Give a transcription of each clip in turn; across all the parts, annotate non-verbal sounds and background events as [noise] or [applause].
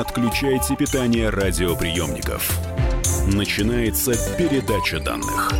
отключайте питание радиоприемников. Начинается передача данных.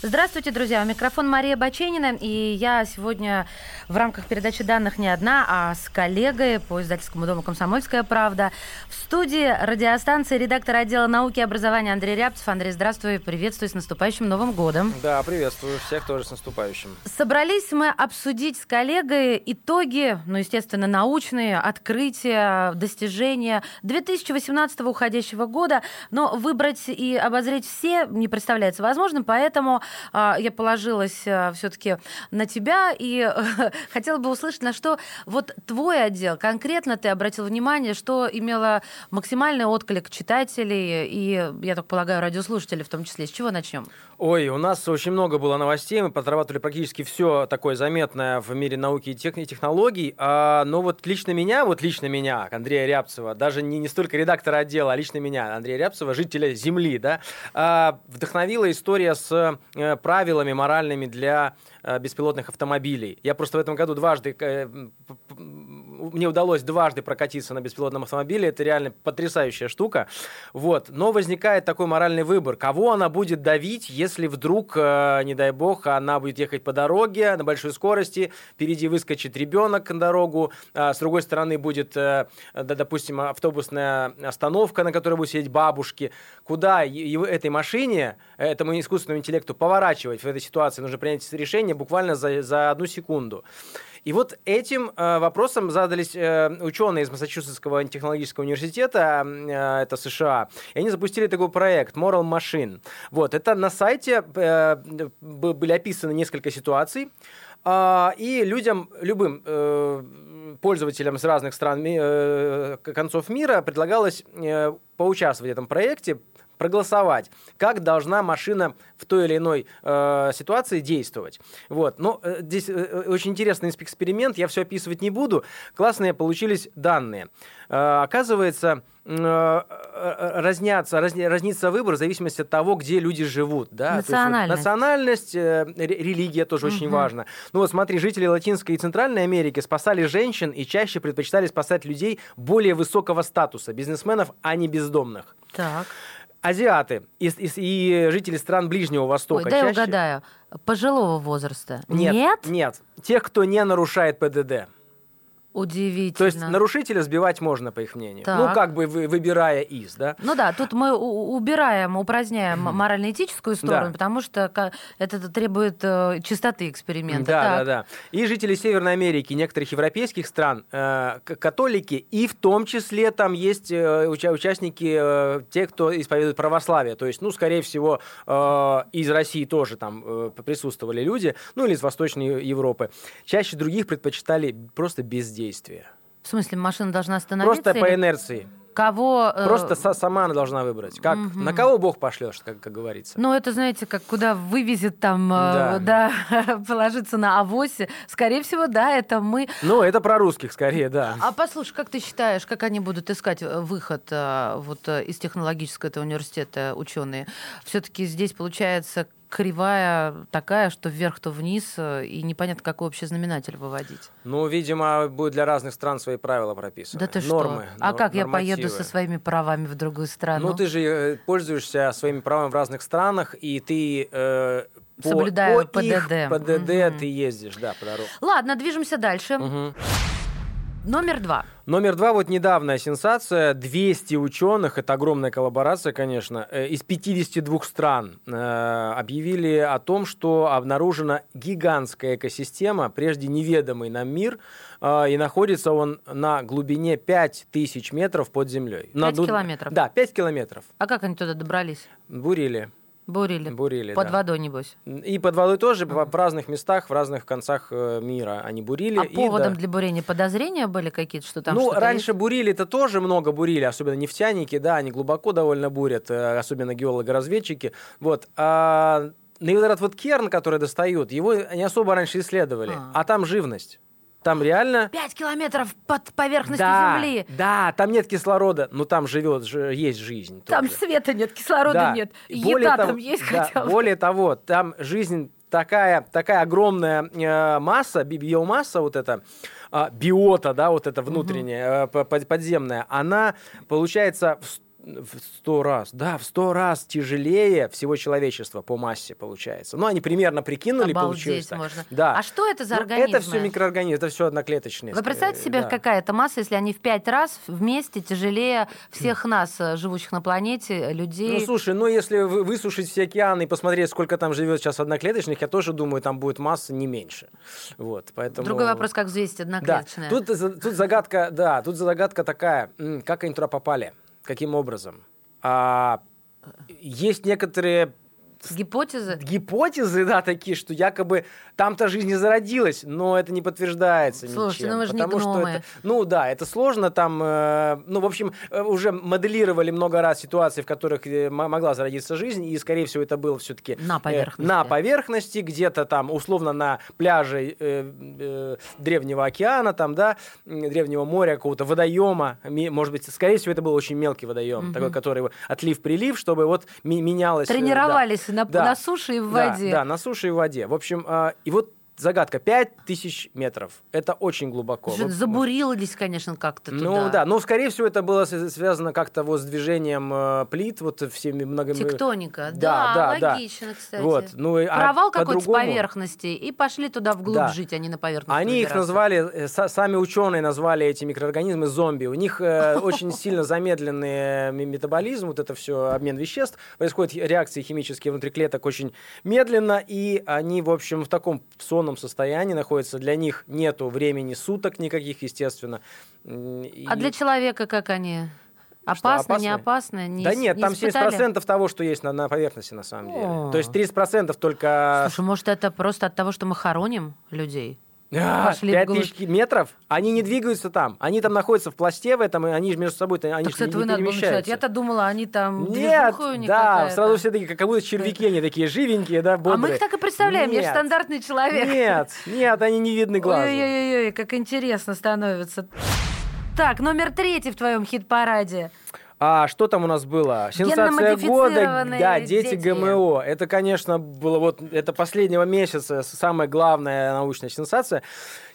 Здравствуйте, друзья. У микрофона Мария Баченина. И я сегодня в рамках передачи данных не одна, а с коллегой по издательскому дому «Комсомольская правда». В студии радиостанции редактор отдела науки и образования Андрей Рябцев. Андрей, здравствуй. Приветствую с наступающим Новым годом. Да, приветствую всех тоже с наступающим. Собрались мы обсудить с коллегой итоги, ну, естественно, научные, открытия, достижения 2018 уходящего года. Но выбрать и обозреть все не представляется возможным, поэтому а, я положилась а, все-таки на тебя и [laughs] хотела бы услышать, на что вот твой отдел, конкретно ты обратил внимание, что имело максимальный отклик читателей и, я так полагаю, радиослушателей в том числе. С чего начнем? Ой, у нас очень много было новостей, мы подрабатывали практически все такое заметное в мире науки и технологий, а, но вот лично меня, вот лично меня, Андрея Рябцева, даже не, не столько редактора отдела, а лично меня, Андрея Рябцева, жителя Земли, да, а, вдохновила история с Э, правилами моральными для беспилотных автомобилей. Я просто в этом году дважды, э, мне удалось дважды прокатиться на беспилотном автомобиле, это реально потрясающая штука. Вот. Но возникает такой моральный выбор, кого она будет давить, если вдруг, э, не дай бог, она будет ехать по дороге на большой скорости, впереди выскочит ребенок на дорогу, а с другой стороны будет, допустим, автобусная остановка, на которой будут сидеть бабушки. Куда этой машине, этому искусственному интеллекту поворачивать в этой ситуации, нужно принять решение буквально за, за одну секунду. И вот этим э, вопросом задались э, ученые из Массачусетского технологического университета, э, это США, и они запустили такой проект Moral Machine. Вот, это на сайте э, были описаны несколько ситуаций, э, и людям, любым э, пользователям с разных стран, э, концов мира предлагалось э, поучаствовать в этом проекте, проголосовать, как должна машина в той или иной э, ситуации действовать. Вот. Но э, здесь э, э очень интересный эксперимент, я все описывать не буду. Классные получились данные. Э, оказывается, э, э разнятся, разни, разнится выбор в зависимости от того, где люди живут. Да? Национальность. Есть, вот, национальность, э, религия тоже угу. очень важно. Ну вот смотри, жители Латинской и Центральной Америки спасали женщин и чаще предпочитали спасать людей более высокого статуса, бизнесменов, а не бездомных. Так азиаты и, и, и жители стран Ближнего Востока. Ой, дай чаще... угадаю. Пожилого возраста. Нет, нет. Нет. Тех, кто не нарушает ПДД. Удивительно. То есть нарушителя сбивать можно, по их мнению. Ну, так. Ну, как бы вы, выбирая из, да? Ну да, тут мы убираем, упраздняем морально-этическую сторону, да. потому что это требует э, чистоты эксперимента. Да, так. да, да. И жители Северной Америки, некоторых европейских стран, э, католики, и в том числе там есть э, участники, э, те, кто исповедует православие. То есть, ну, скорее всего, э, из России тоже там э, присутствовали люди, ну, или из Восточной Европы. Чаще других предпочитали просто бездействие действия. В смысле, машина должна остановиться? Просто или... по инерции. Кого... Э, Просто э... сама она должна выбрать. Как, угу. На кого Бог пошлешь, как, как говорится. Ну, это, знаете, как куда вывезет там, э, да, да [laughs] положиться на авосе. Скорее всего, да, это мы. Ну, это про русских скорее, да. А послушай, как ты считаешь, как они будут искать э, выход вот из технологического этого университета ученые? Все-таки здесь получается кривая такая, что вверх, то вниз, э, и непонятно, какой общий знаменатель выводить. Ну, видимо, будет для разных стран свои правила прописаны. Да ты Нормы, что? А как я поеду со своими правами в другую страну? Ну, ты же э, пользуешься своими правами в разных странах, и ты э, Соблюдаю по, по ПДД. Их ПДД угу. ты ездишь, да, по дороге. Ладно, движемся дальше. Угу. Номер два. Номер два, вот недавняя сенсация. 200 ученых, это огромная коллаборация, конечно, э, из 52 стран э, объявили о том, что обнаружена гигантская экосистема, прежде неведомый нам мир, э, и находится он на глубине 5000 метров под землей. 5 на, километров? Да, 5 километров. А как они туда добрались? Бурили. Бурили. Бурили, Под да. водой, небось. И под водой тоже, uh-huh. в разных местах, в разных концах э, мира они бурили. А и, поводом да. для бурения подозрения были какие-то, что там Ну, раньше есть? бурили-то тоже много бурили, особенно нефтяники, да, они глубоко довольно бурят, э, особенно геологоразведчики. Вот. А, вот этот вот керн, который достают, его не особо раньше исследовали, а, а там живность. Там реально... Пять километров под поверхностью да, Земли. Да, там нет кислорода, но там живет, есть жизнь. Там тоже. света нет, кислорода да. нет. Более Еда того, там есть да, хотя бы. Более того, там жизнь такая, такая огромная э, масса, биомасса вот эта, э, биота, да, вот эта внутренняя, э, подземная, она получается в в сто раз, да, в сто раз тяжелее всего человечества по массе получается. Ну, они примерно прикинули, Обалдеть получилось так. можно. Да. А что это за Ну, организмы? это все микроорганизмы, это все одноклеточные. Вы представьте э, себе, да. какая это масса, если они в пять раз вместе тяжелее всех нас, э, живущих на планете, людей. Ну, слушай, ну если вы- высушить все океаны и посмотреть, сколько там живет сейчас одноклеточных, я тоже думаю, там будет масса не меньше. Вот, поэтому... Другой вопрос, как взвесить Да, одноклеточные. тут, за- тут загадка, да, тут загадка такая, как они туда попали, каким образом. А, есть некоторые Гипотезы? гипотезы, да, такие, что якобы там-то жизнь не зародилась, но это не подтверждается Слушайте, ничем. ну вы же не потому что гномы. это, ну да, это сложно там, э, ну в общем э, уже моделировали много раз ситуации, в которых э, могла зародиться жизнь, и скорее всего это было все-таки На поверхности. на поверхности, где-то там условно на пляже э, э, древнего океана, там, да, древнего моря, какого-то водоема, может быть, скорее всего это был очень мелкий водоем, такой, который отлив-прилив, чтобы вот менялось. э. Тренировались на, Да. на суше и в Да, воде. Да, на суше и в воде. В общем, а, и вот загадка. 5000 метров. Это очень глубоко. Забурились, конечно, как-то ну туда. да, но скорее всего это было с- связано как-то вот с движением э, плит, вот всеми много... Тектоника. Да, Да, да, да. логично, кстати. Вот, ну, а Провал какой-то с по-другому- поверхности, и пошли туда вглубь Да. жить, а не на поверхность Они их назвали, э, са- сами ученые назвали эти микроорганизмы зомби. У них э, [laughs] очень сильно замедленный э, ме- метаболизм, вот это все обмен веществ. Происходят реакции химические внутри клеток очень медленно, и они, в общем, в таком сонном состоянии находятся. Для них нету времени суток никаких, естественно. М, и- А для человека как они? Опасны, не опасны? Не, да нет, не там испытали? 70% того, что есть на, на поверхности, на самом деле. О. То есть 30% только... Слушай, может, это просто от того, что мы хороним людей? А, Пошли Пять вглубь. тысяч метров? Они не двигаются там. Они там находятся в пласте в этом, и они же между собой они так ж с не, этого не надо было начинать. перемещаются. Я-то думала, они там Нет, да, какая-то. сразу все такие, как будто червяки, они такие живенькие, да, бодрые. А мы их так и представляем, я же Нет. стандартный человек. Нет, нет, они не видны глазу. Ой-ой-ой, как интересно становится. Так, номер третий в твоем хит-параде. А что там у нас было? Сенсация года, да, дети дети. ГМО. Это, конечно, было вот это последнего месяца самая главная научная сенсация.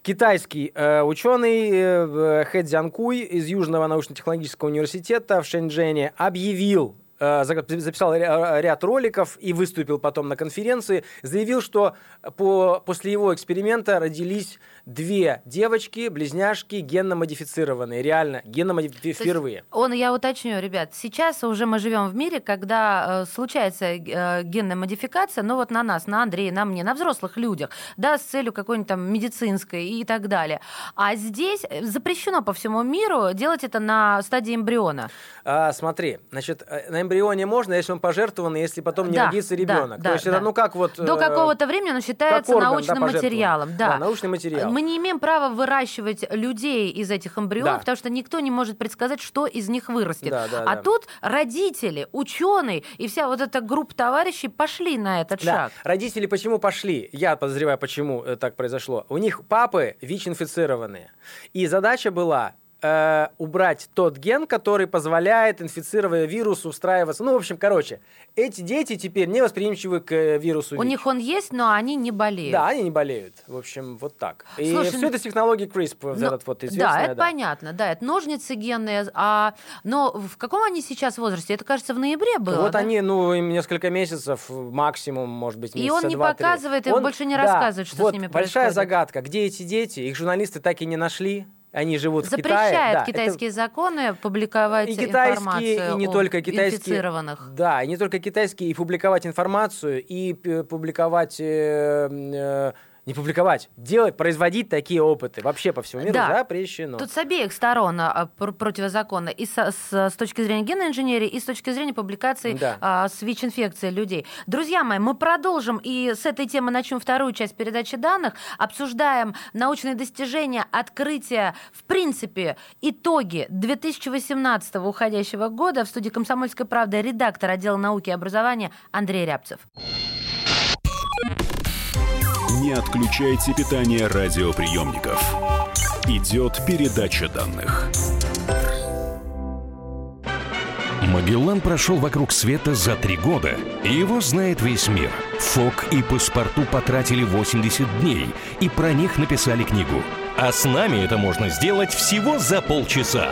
Китайский э, ученый э, Хэ Цзянкуй из Южного научно-технологического университета в Шэньчжэне объявил э, записал ря- ряд роликов и выступил потом на конференции, заявил, что по, после его эксперимента родились две девочки, близняшки, генно-модифицированные, реально, генно-модифицированные впервые. Он, я уточню, ребят, сейчас уже мы живем в мире, когда э, случается э, генная модификация, но вот на нас, на Андрея, на мне, на взрослых людях, да, с целью какой-нибудь там медицинской и так далее. А здесь э, запрещено по всему миру делать это на стадии эмбриона. А, смотри, значит, э, на эмбрионе можно, если он пожертвован, если потом не Да, родится да, ребенок. да, То есть да. это, ну как вот... До э, какого-то времени он считается орган, да, научным пожертвован. материалом. Да. Да, научный материал. Мы не имеем права выращивать людей из этих эмбрионов, Да. потому что никто не может предсказать, что из них вырастет. Да, да, а да. тут родители, ученые и вся вот эта группа товарищей пошли на этот Да. шаг. Родители почему пошли? Я подозреваю, почему э, так произошло. У них папы ВИЧ-инфицированные. И задача была э, убрать тот ген, который позволяет инфицированному вирусу устраиваться. Ну, в общем, короче, эти дети теперь не восприимчивы к э, вирусу У ВИЧ. них он есть, но они не болеют. Да, они не болеют. В общем, вот так. И Слушай, все ну- это с технологией CRISPR, вот Ну, этот вот да, известная, это понятно, да, это ножницы генные, а, но в каком они сейчас возрасте? Это, кажется, в ноябре было, вот да? они, ну, им несколько месяцев максимум, может быть, И месяца он не два-три. показывает, и Он- больше не да, рассказывает, что с вот ними большая происходит. загадка. Где эти дети? Их журналисты так и не нашли. Они живут в Китае. Запрещает Да, это- китайские законы публиковать и китайские, информацию и не только китайские. инфицированных. Да, и не только китайские, и публиковать информацию, и п- публиковать... э, э, не публиковать, делать, производить такие опыты вообще по всему миру Да. запрещено. Тут с обеих сторон а, пр- противозаконно, и со- с, с точки зрения генной инженерии, и с точки зрения публикации Да. а, с ВИЧ-инфекцией людей. Друзья мои, мы продолжим, и с этой темы начнем вторую часть передачи данных. Обсуждаем научные достижения, открытия, в принципе, итоги 2018 уходящего года. В студии «Комсомольской правды» редактор отдела науки и образования Андрей Рябцев. Не отключайте питание радиоприемников. Идет передача данных. Магеллан прошел вокруг света за три года, и его знает весь мир. Фок и паспорту потратили 80 дней, и про них написали книгу. А с нами это можно сделать всего за полчаса.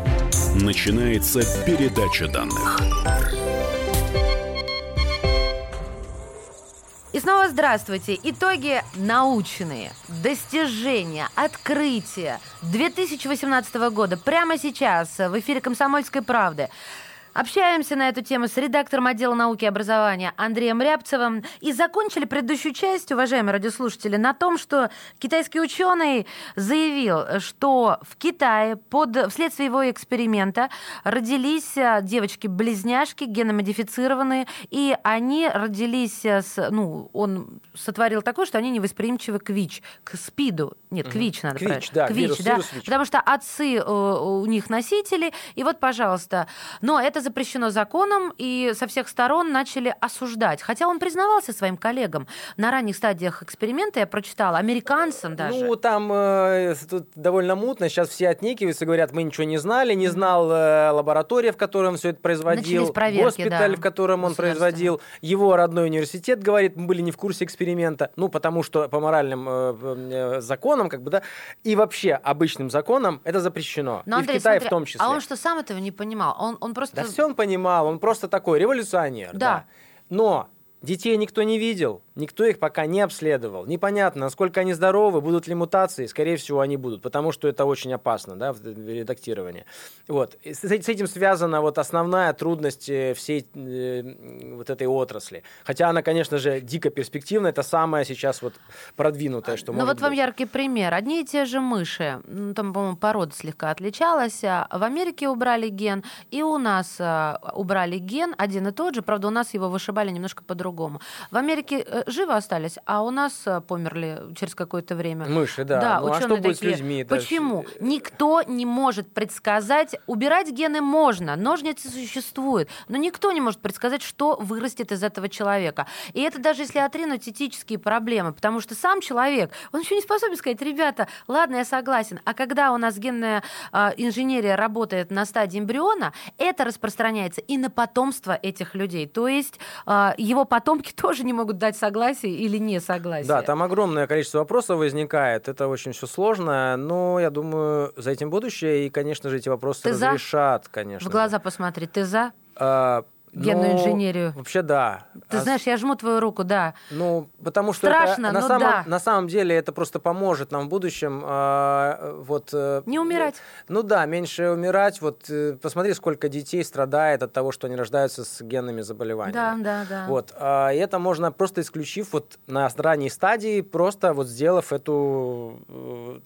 Начинается передача данных. И снова здравствуйте. Итоги научные, достижения, открытия 2018 года прямо сейчас в эфире «Комсомольской правды». Общаемся на эту тему с редактором отдела науки и образования Андреем Рябцевым. И закончили предыдущую часть, уважаемые радиослушатели, на том, что китайский ученый заявил, что в Китае под, вследствие его эксперимента родились а, девочки-близняшки, геномодифицированные, и они родились с... Ну, он сотворил такое, что они невосприимчивы к ВИЧ, к СПИДу. Нет, к ВИЧ надо К ВИЧ, правильно. да, к вирус- ВИЧ, да. вирус ВИЧ. Потому что отцы э, у них носители, и вот, пожалуйста. Но это запрещено законом, и со всех сторон начали осуждать. Хотя он признавался своим коллегам на ранних стадиях эксперимента, я прочитала, американцам даже. Ну, там э, тут довольно мутно. Сейчас все отнекиваются, говорят, мы ничего не знали. Не знал э, лаборатория, в которой он все это производил. Проверки, госпиталь, да, в котором он производил. Его родной университет, говорит, мы были не в курсе эксперимента. Ну, потому что по моральным э, э, законам, как бы, да, и вообще обычным законам это запрещено. Но, и Андрей, в Китае смотри, в том числе. А он что, сам этого не понимал? Он, он просто... Да все он понимал, он просто такой революционер. Да. Но детей никто не видел, никто их пока не обследовал. Непонятно, насколько они здоровы, будут ли мутации. Скорее всего, они будут, потому что это очень опасно, да, в редактировании. Вот. И с, этим связана вот основная трудность э, всей э, вот этой отрасли. Хотя она, конечно же, дико перспективна, это самое сейчас вот продвинутое, что Ну может вот вам быть. яркий пример. Одни и те же мыши, ну, там, по-моему, порода слегка отличалась. а В Америке убрали ген, и у нас а, убрали ген один и тот же. Правда, у нас его вышибали немножко по-другому. В Америке э, живы остались, а у нас а, померли через какое-то время. Мыши, да. Да, ну, а что ученые будет такие, с людьми? Почему? ж- Никто не может предсказать. Убирать гены можно, ножницы существуют, но никто не может предсказать, что вырастет из этого человека. И это даже если отринуть этические проблемы, потому что сам человек, он еще не способен сказать, ребята, ладно, я согласен. А когда у нас генная а, инженерия работает на стадии эмбриона, это распространяется и на потомство этих людей. То есть а, его потомки [laughs] тоже не могут дать согласие или не согласие. Да, там огромное количество вопросов возникает. Это очень все сложно, но я думаю, за этим будущее, и, конечно же, эти вопросы Ты за? разрешат, конечно. В глаза посмотри, ты за? А, Генную ну, инженерию. Вообще да. Ты А знаешь, я жму твою руку, да. Ну, потому что Страшно, это, на, но самом, да. на самом деле это просто поможет нам в будущем а, вот, э, Не умирать. Ну да, меньше умирать. Вот э, посмотри, сколько детей страдает от того, что они рождаются с генными заболеваниями. Да, да, да. Вот, а, и это можно просто исключив вот на ранней стадии, просто вот сделав эту э,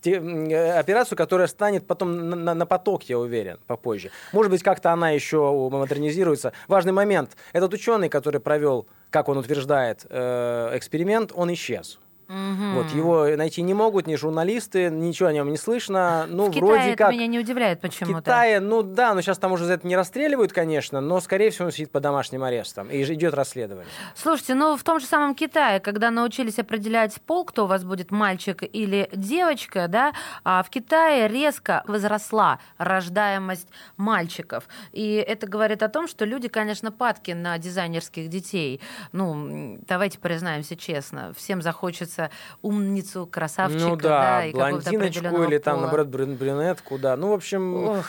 те- э, операцию, которая станет потом на, на- на поток, я уверен, попозже. Может быть, как-то она еще модернизируется. Важный момент. Этот ученый, который провел, как он утверждает, э, эксперимент, он исчез. Мгм. Вот, его найти не могут ни журналисты, ничего о нем не слышно. Ну, в Китае вроде это как... меня не удивляет В почему-то. Китае, ну да, но сейчас там уже за это не расстреливают, конечно, но, скорее всего, он сидит под домашним арестом, и идет расследование. Слушайте, ну в том же самом Китае, когда научились определять пол, кто у вас будет мальчик или девочка, да, а в Китае резко возросла рождаемость мальчиков. И это говорит о том, что люди, конечно, падки на дизайнерских детей. Ну, давайте признаемся честно, всем захочется умницу, красавчика, ну да, и какого-то блондиночку или там, пола. наоборот, брюн- брюнетку, да. Ну, в общем, Ох.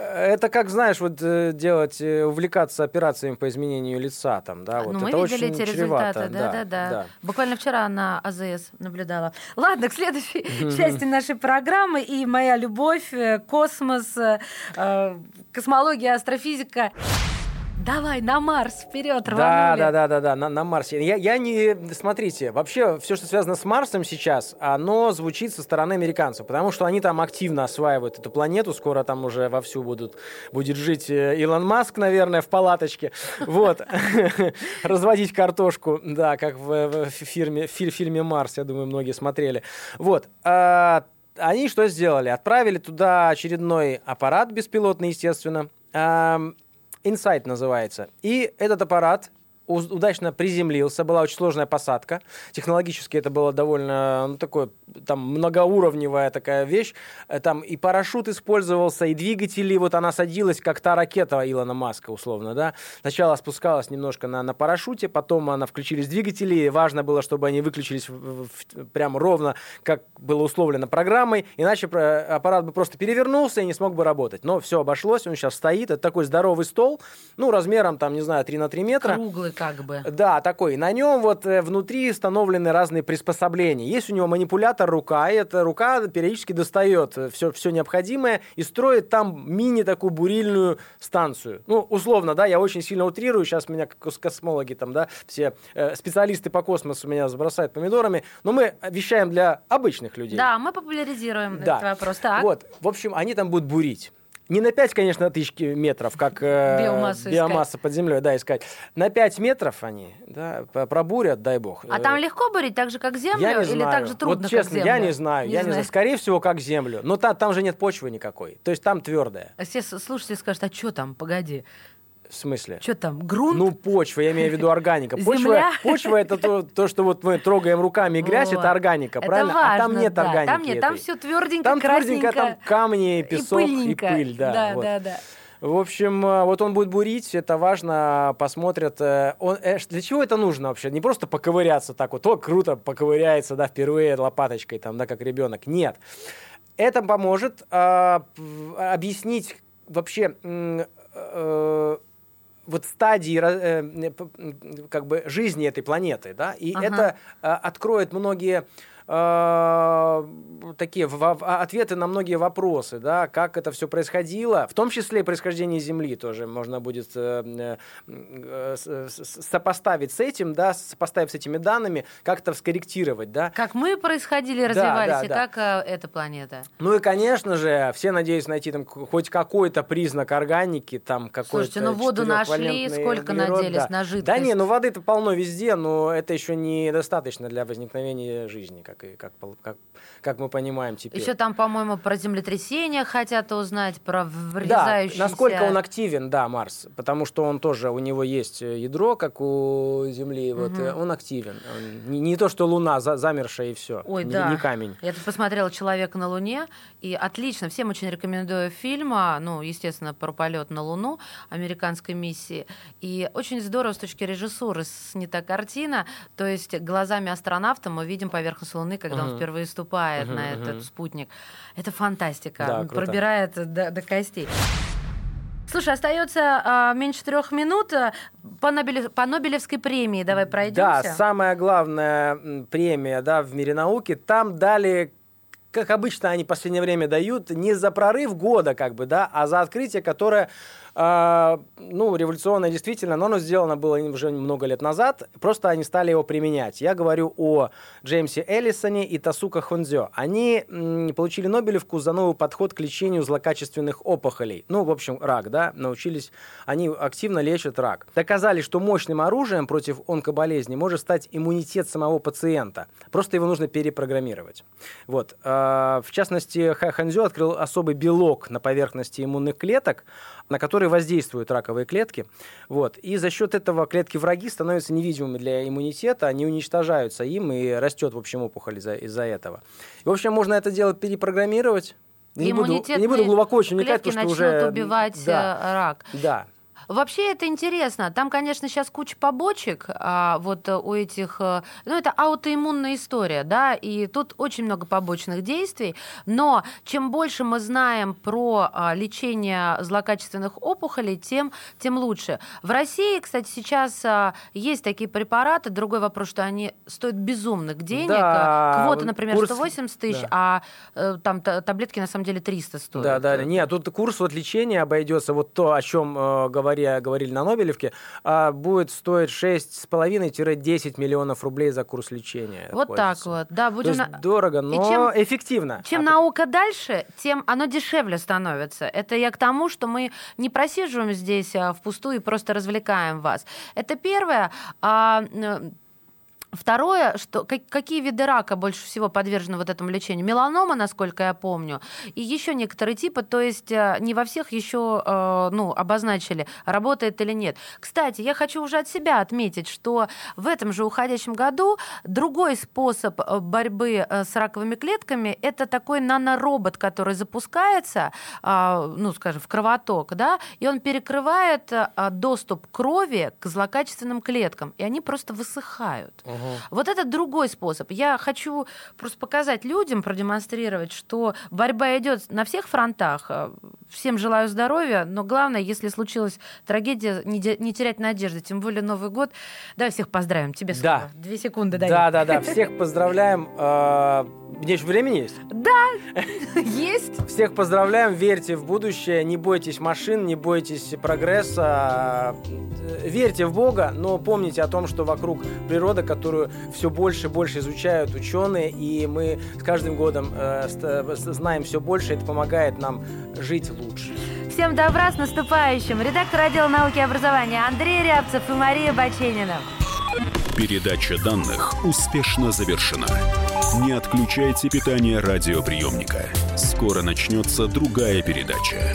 это как, знаешь, вот э, делать, э, увлекаться операциями по изменению лица, там, да, вот ну, мы это видели очень эти чревато, результаты, да, да, да, да. Буквально вчера на АЗС наблюдала. Ладно, к следующей [laughs] части нашей программы и моя любовь, э, космос, космология, астрофизика. Давай на Марс вперед, Да, рванули. да, да, да, да, на, на Марсе. Я, я не, смотрите, вообще все, что связано с Марсом сейчас, оно звучит со стороны американцев, потому что они там активно осваивают эту планету, скоро там уже вовсю будут, будет жить э, Илон Маск, наверное, в палаточке, вот, [laughs] разводить картошку, да, как в, в фирме, в фи- фильме «Марс», я думаю, многие смотрели. Вот, а, они что сделали? Отправили туда очередной аппарат беспилотный, естественно, Insight называется. И этот аппарат удачно приземлился, была очень сложная посадка. Технологически это было довольно, ну, такое, там, многоуровневая такая вещь. Э, Там и парашют использовался, и двигатели, вот она садилась, как та ракета Илона Маска, условно, да. Сначала спускалась немножко на, на парашюте, потом она включились двигатели, важно было, чтобы они выключились в- в- прям ровно, как было условлено программой, иначе аппарат бы просто перевернулся и не смог бы работать. Но все обошлось, он сейчас стоит, это такой здоровый стол, ну, размером, там, не знаю, 3 на 3 метра. Круглый как бы. Да, такой. На нем вот э, внутри установлены разные приспособления. Есть у него манипулятор рука, и эта рука периодически достает все, все необходимое и строит там мини такую бурильную станцию. Ну, условно, да, я очень сильно утрирую, сейчас меня кос- космологи там, да, все э, специалисты по космосу меня забросают помидорами, но мы вещаем для обычных людей. Да, мы популяризируем Да. этот вопрос. Так. Вот, в общем, они там будут бурить. Не на 5, конечно, тысяч метров, как э, Биомассу искать. биомасса под землей, да, искать. На 5 метров они, да, пробурят, дай бог. А там легко бурить, так же, как землю? я не или знаю. так же трудно, вот честно, как я землю? не знаю, я не знаю. знаю. Скорее всего, как землю. Но та- там же нет почвы никакой. То есть там твердая. А Все слушатели скажут, а что там, погоди, В смысле? что там, грунт? Ну, почва, я имею в виду органика. Почва, Земля? почва это то, то, что вот мы трогаем руками грязь, Вот. это органика, Это правильно? а там важно, нет да. органики. Там нет, там этой. все тверденько, Там тверденько, там камни, песок и, пыльненько. пыль, да. Да, вот. да, да. В общем, э, вот он будет бурить, это важно, посмотрят. э, Он, э, для чего это нужно вообще? Не просто поковыряться так вот, о, круто, поковыряется, да, впервые лопаточкой, там, да, как ребенок. Нет. Это поможет а, п- объяснить вообще э, вот стадии э, как бы жизни этой планеты, да, и Ага. это э, откроет многие э, такие в- в- ответы на многие вопросы, да, как это все происходило, в том числе и происхождение Земли тоже можно будет э, э, сопоставить с этим, да, сопоставив с этими данными, как-то скорректировать, да. Как мы происходили, Да, развивались, да, и да. как э, эта планета. Ну и, конечно же, все надеются найти там хоть какой-то признак органики, там какой-то Слушайте, ну воду нашли, сколько углерод, надеялись да. на жидкость? Да не, ну воды-то полно везде, но это еще недостаточно для возникновения жизни, как, и, как, как, как мы понимаем теперь. Еще там, по-моему, про землетрясение хотят узнать, про да, врезающиеся... насколько он активен, да, Марс, потому что он тоже, у него есть э, ядро, как у Земли, вот, э, он активен. Он не, не то, что Луна за- замершая и все, Ой, не, да. не камень. Я тут посмотрела «Человека на Луне», и отлично, всем очень рекомендую фильм, а, ну, естественно, про полет на Луну американской миссии. И очень здорово с точки режиссуры снята картина, то есть глазами астронавта мы видим поверхность Луны, когда он Мгм. впервые ступает Мгм, на этот спутник. Это фантастика, Да, круто. пробирает до, до костей. Слушай, остается а, меньше трех минут а, по, Нобелев- по Нобелевской премии. Давай пройдемся. Да, самая главная премия да, в мире науки. Там дали, как обычно они в последнее время дают, не за прорыв года, как бы, да, а за открытие, которое а, ну, революционное действительно, но оно сделано было уже много лет назад, просто они стали его применять. Я говорю о Джеймсе Эллисоне и Тасука Хонзё. Они получили Нобелевку за новый подход к лечению злокачественных опухолей. Ну, в общем, рак, да, научились, они активно лечат рак. Доказали, что мощным оружием против онкоболезни может стать иммунитет самого пациента. Просто его нужно перепрограммировать. Вот. А, В частности, Ха- Ханзё открыл особый белок на поверхности иммунных клеток, на которые воздействуют раковые клетки. Вот. И за счет этого клетки враги становятся невидимыми для иммунитета, они уничтожаются им, и растет, в общем, опухоль из-за, из-за этого. И, в общем, можно это дело перепрограммировать. Не буду, не буду глубоко очень вникать, потому что уже... убивать Да, э, рак. да. Вообще это интересно. Там, конечно, сейчас куча побочек а, вот э, у этих... э, Ну, это аутоиммунная история, да, и тут очень много побочных действий. Но чем больше мы знаем про а, лечение злокачественных опухолей, тем, тем лучше. В России, кстати, сейчас а, есть такие препараты. Другой вопрос, что они стоят безумных денег. Да, Квота, например, курс- 180 тысяч, да. а э, там та- таблетки на самом деле 300 стоят. Да, да, нет, тут курс вот лечения обойдется, вот то, о чем э, говорил январе говорили на Нобелевке, а, будет стоить 6,5-10 миллионов рублей за курс лечения. Вот так вот, да, будем... То есть дорого, но чем, эффективно. Чем а наука дальше, тем оно дешевле становится. Это я к тому, что мы не просиживаем здесь а, впустую и просто развлекаем вас. Это первое. А, Второе, что как, какие виды рака больше всего подвержены вот этому лечению? Меланома, насколько я помню, и еще некоторые типы, то есть э, не во всех еще э, ну, обозначили, работает или нет. Кстати, я хочу уже от себя отметить, что в этом же уходящем году другой способ э, борьбы с раковыми клетками – это такой наноробот, который запускается, ну, скажем, в кровоток, да, и он перекрывает доступ крови к злокачественным клеткам, и они просто высыхают. Угу. Вот это другой способ. Я хочу просто показать людям, продемонстрировать, что борьба идет на всех фронтах. Всем желаю здоровья, но главное, если случилась трагедия, не, терять надежды. Тем более Новый год. Давай всех поздравим. Тебе слово. Да. Две секунды дай. Да, да, да. Всех поздравляем. А, мне еще времени есть? Да, [laughs] есть. Всех поздравляем, верьте в будущее, не бойтесь машин, не бойтесь прогресса, верьте в Бога, но помните о том, что вокруг природа, которую все больше и больше изучают ученые, и мы с каждым годом э, знаем все больше, это помогает нам жить лучше. Всем добра, с наступающим! Редактор отдела науки и образования Андрей Рябцев и Мария Баченина. Передача данных успешно завершена. Не отключайте питание радиоприемника. Скоро начнется другая передача.